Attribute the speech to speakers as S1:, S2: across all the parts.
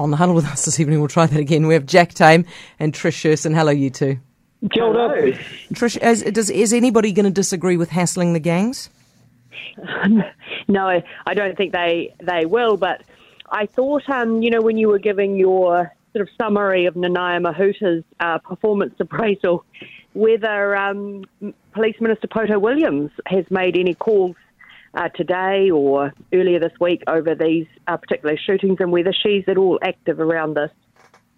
S1: on the huddle with us this evening. We'll try that again. We have Jack Tame and Trish Sherson. Hello, you two.
S2: Hello.
S1: Trish, is, does, is anybody going to disagree with hassling the gangs?
S2: no, I don't think they they will. But I thought, um, you know, when you were giving your sort of summary of Nanaia Mahuta's uh, performance appraisal, whether um, Police Minister Poto Williams has made any calls uh, today or earlier this week over these uh, particular shootings and whether she's at all active around this.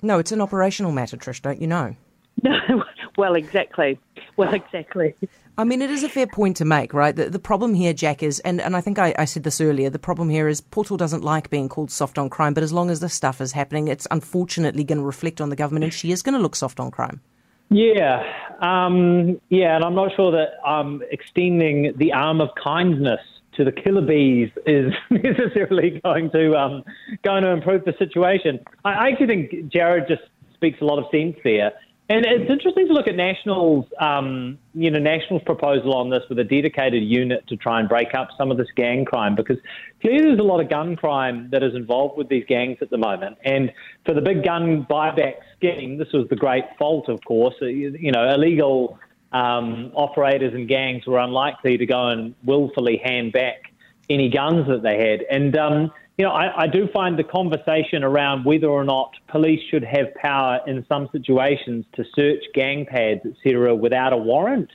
S1: No, it's an operational matter, Trish, don't you know?
S2: No, well, exactly. Well, exactly.
S1: I mean, it is a fair point to make, right? The, the problem here, Jack, is, and, and I think I, I, said this earlier, the problem here is Poto doesn't like being called soft on crime, but as long as this stuff is happening, it's unfortunately going to reflect on the government, and she is going to look soft on crime.
S3: Yeah, um, yeah, and I'm not sure that I'm um, extending the arm of kindness to the Killer Beez is necessarily going to um, going to improve the situation. I, actually think Jared just speaks a lot of sense there. And it's interesting to look at National's, um, you know, National's proposal on this with a dedicated unit to try and break up some of this gang crime because clearly there's a lot of gun crime that is involved with these gangs at the moment. And for the big gun buyback scheme, this was the great fault, of course. You know, illegal um, operators and gangs were unlikely to go and willfully hand back any guns that they had. And um, you know, I, I do find the conversation around whether or not police should have power in some situations to search gang pads, etc., without a warrant,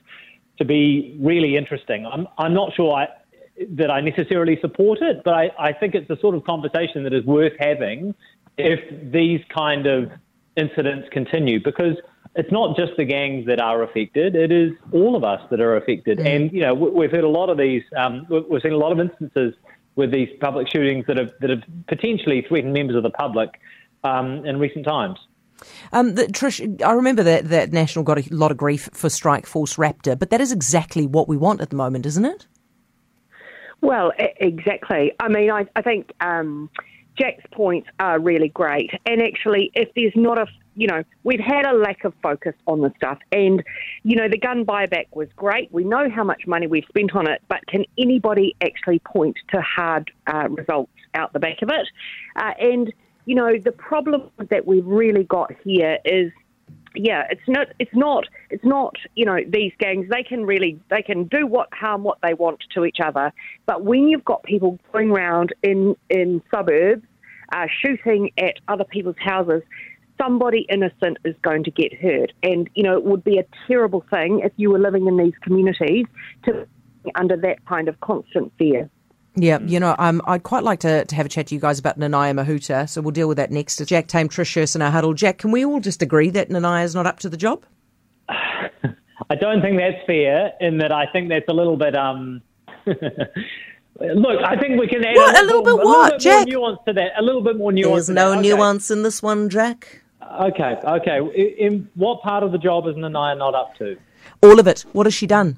S3: to be really interesting. I'm, I'm not sure I, that I necessarily support it, but I, I think it's a sort of conversation that is worth having if these kind of incidents continue, because it's not just the gangs that are affected; it is all of us that are affected. Mm. And you know, we've heard a lot of these. Um, we've seen a lot of instances with these public shootings that have that have potentially threatened members of the public um, in recent times.
S1: Um, the, Trish, I remember that, that National got a lot of grief for Strike Force Raptor, but that is exactly what we want at the moment, isn't it?
S2: Well, exactly. I mean, I, I think um, Jack's points are really great. And actually, if there's not a, you know, we've had a lack of focus on the stuff. And, you know, the gun buyback was great. We know how much money we've spent on it, but can anybody actually point to hard uh, results out the back of it? Uh, and, you know, the problem that we've really got here is yeah, it's not, it's not, it's not, you know, these gangs, they can really, they can do what harm what they want to each other. But when you've got people going around in, in suburbs, uh, shooting at other people's houses, somebody innocent is going to get hurt. And, you know, it would be a terrible thing if you were living in these communities to under that kind of constant fear.
S1: Yeah, you know, um, I'd quite like to, to have a chat to you guys about Nanaia Mahuta, so we'll deal with that next. Jack Tame, Trish in our huddle. Jack, can we all just agree that Nanaia is not up to the job?
S3: I don't think that's fair, in that I think that's a little bit. Um, Look, I think we can add
S1: what? a little, bit, a little what,
S3: bit
S1: Jack?
S3: more nuance to that. A little bit more nuance.
S1: There's no nuance in this one, Jack.
S3: Okay, okay. In, in what part of the job is Nanaia not up to?
S1: All of it. What has she done?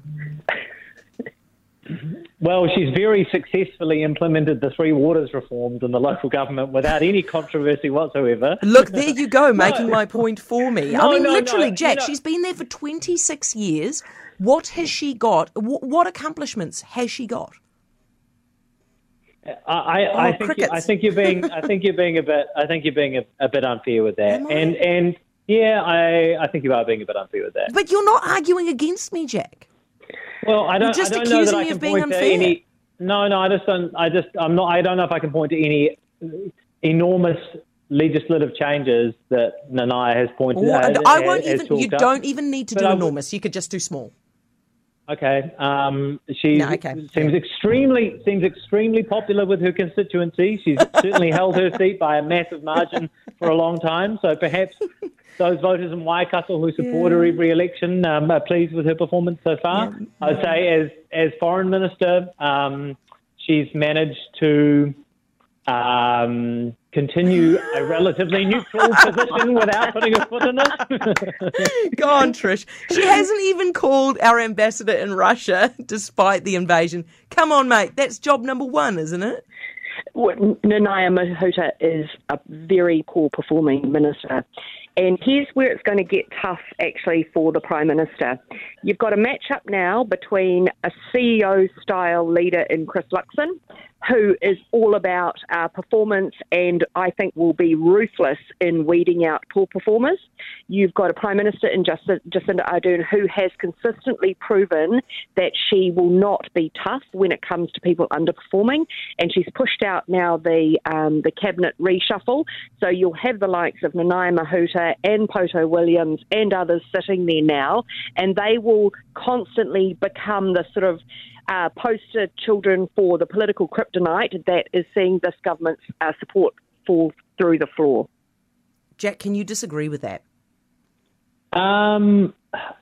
S3: Well, she's very successfully implemented the three waters reforms in the local government without any controversy whatsoever.
S1: Look, there you go, making no. my point for me. No, I mean, no, literally, Jack, she's been there for 26 years. What has she got? What accomplishments has she got?
S3: I, I, oh, I think you, I think you're being I think you're being a bit I think you're being a, a bit unfair with that. And and yeah, I I think you are being a bit unfair with that.
S1: But you're not arguing against me, Jack.
S3: Well, I don't.
S1: You're just
S3: I don't
S1: accusing
S3: know that I
S1: me
S3: can
S1: of being unfair.
S3: Any, no, no, I just don't. I just I'm not. I don't know if I can point to any enormous legislative changes that Nanaia has pointed. Uh,
S1: I won't even. You
S3: up.
S1: don't even need to but do enormous. You could just do small.
S3: Okay. Um, she
S1: no, okay.
S3: seems
S1: yeah.
S3: extremely seems extremely popular with her constituency. She's certainly held her seat by a massive margin for a long time. So perhaps those voters in Waikato who support yeah. her every election um, are pleased with her performance so far. Yeah. I'd say as as foreign minister, um, she's managed to um, continue a relatively neutral position without putting a foot in it.
S1: Go on, Trish. She hasn't even called our ambassador in Russia despite the invasion. Come on, mate. That's job number one, isn't it?
S2: Nanaia Mahuta is a very poor performing minister. And here's where it's going to get tough, actually, for the Prime Minister. You've got a match-up now between a CEO-style leader in Chris Luxon, who is all about uh, performance and I think will be ruthless in weeding out poor performers. You've got a Prime Minister in Jacinda Ardern who has consistently proven that she will not be tough when it comes to people underperforming, and she's pushed out now the um, the cabinet reshuffle. So you'll have the likes of Nanaia Mahuta and Poto Williams and others sitting there now, and they will constantly become the sort of uh, poster children for the political kryptonite that is seeing this government's uh, support fall through the floor.
S1: Jack, can you disagree with that?
S3: Um,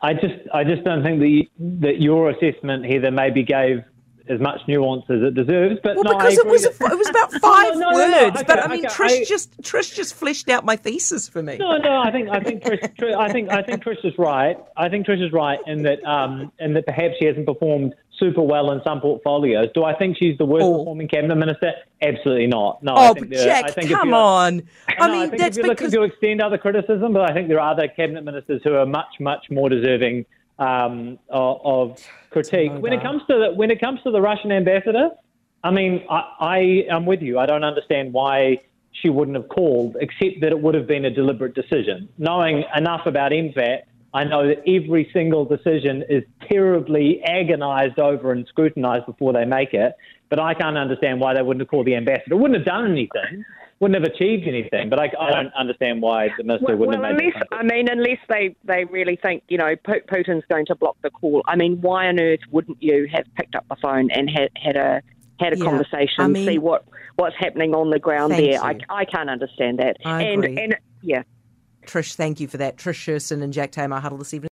S3: I just, I just don't think that that your assessment, Heather, maybe gave as much nuance as it deserves. But
S1: well,
S3: no,
S1: because it was a, it was about five no, no, words. Okay, but I mean, okay, Trish I, just Trish just fleshed out my thesis for me.
S3: No, no, I think I think Trish, Trish I think I think Trish is right. I think Trish is right in that um, in that perhaps she hasn't performed super well in some portfolios. Do I think she's the worst oh. performing cabinet minister? Absolutely not. No.
S1: Oh, I think Jack, I think come on. I no, mean, I that's
S3: if you're
S1: because...
S3: looking to extend other criticism, but I think there are other cabinet ministers who are much, much more deserving um, of, critique. when it comes to the, when it comes to the Russian ambassador, I mean, I, I am with you. I don't understand why she wouldn't have called, except that it would have been a deliberate decision. Knowing enough about MFAT, I know that every single decision is terribly agonized over and scrutinized before they make it. But I can't understand why they wouldn't have called the ambassador. Wouldn't have done anything wouldn't have achieved anything. But I, I don't understand why the minister well, wouldn't
S2: well,
S3: have
S2: made unless, I mean, unless they, they really think, you know, Putin's going to block the call. I mean, why on earth wouldn't you have picked up the phone and had, had a had a yeah, conversation, I mean, see what, what's happening on the ground there? I, I can't understand that.
S1: I
S2: and,
S1: agree.
S2: and yeah.
S1: Trish, thank you for that. Trish Sherson and Jack Taymar huddle this evening.